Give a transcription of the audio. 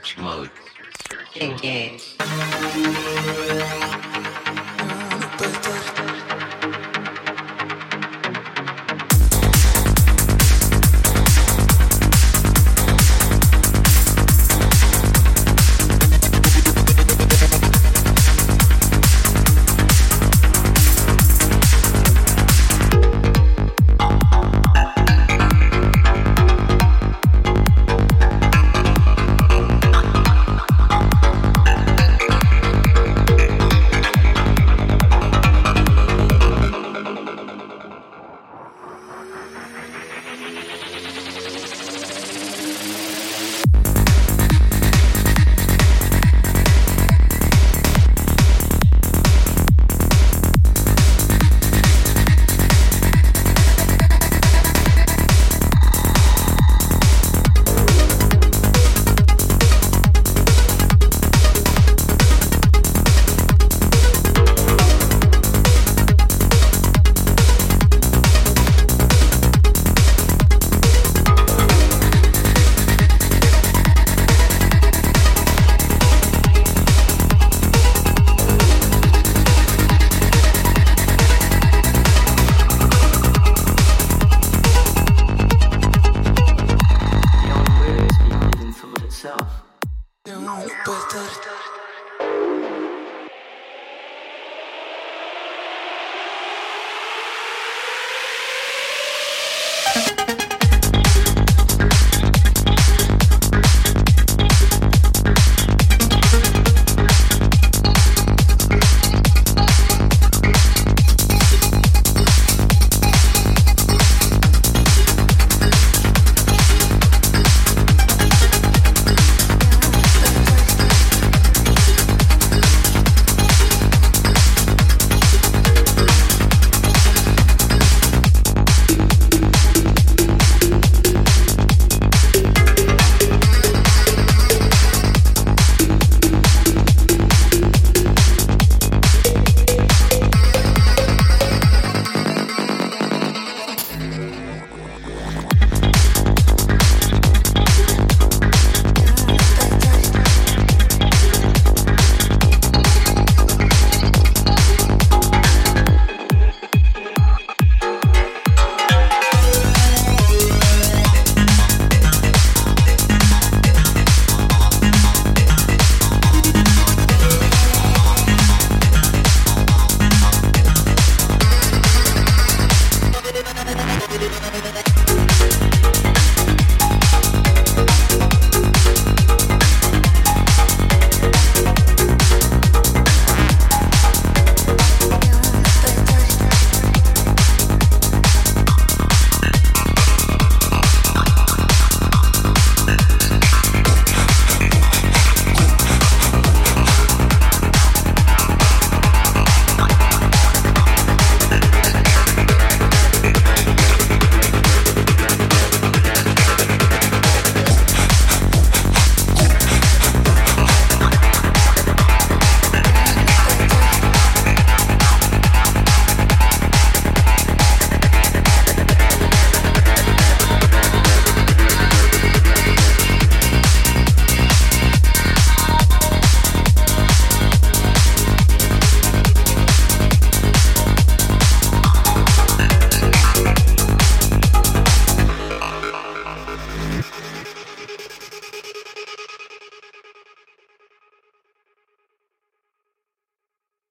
search mode. Engage. puedo estar.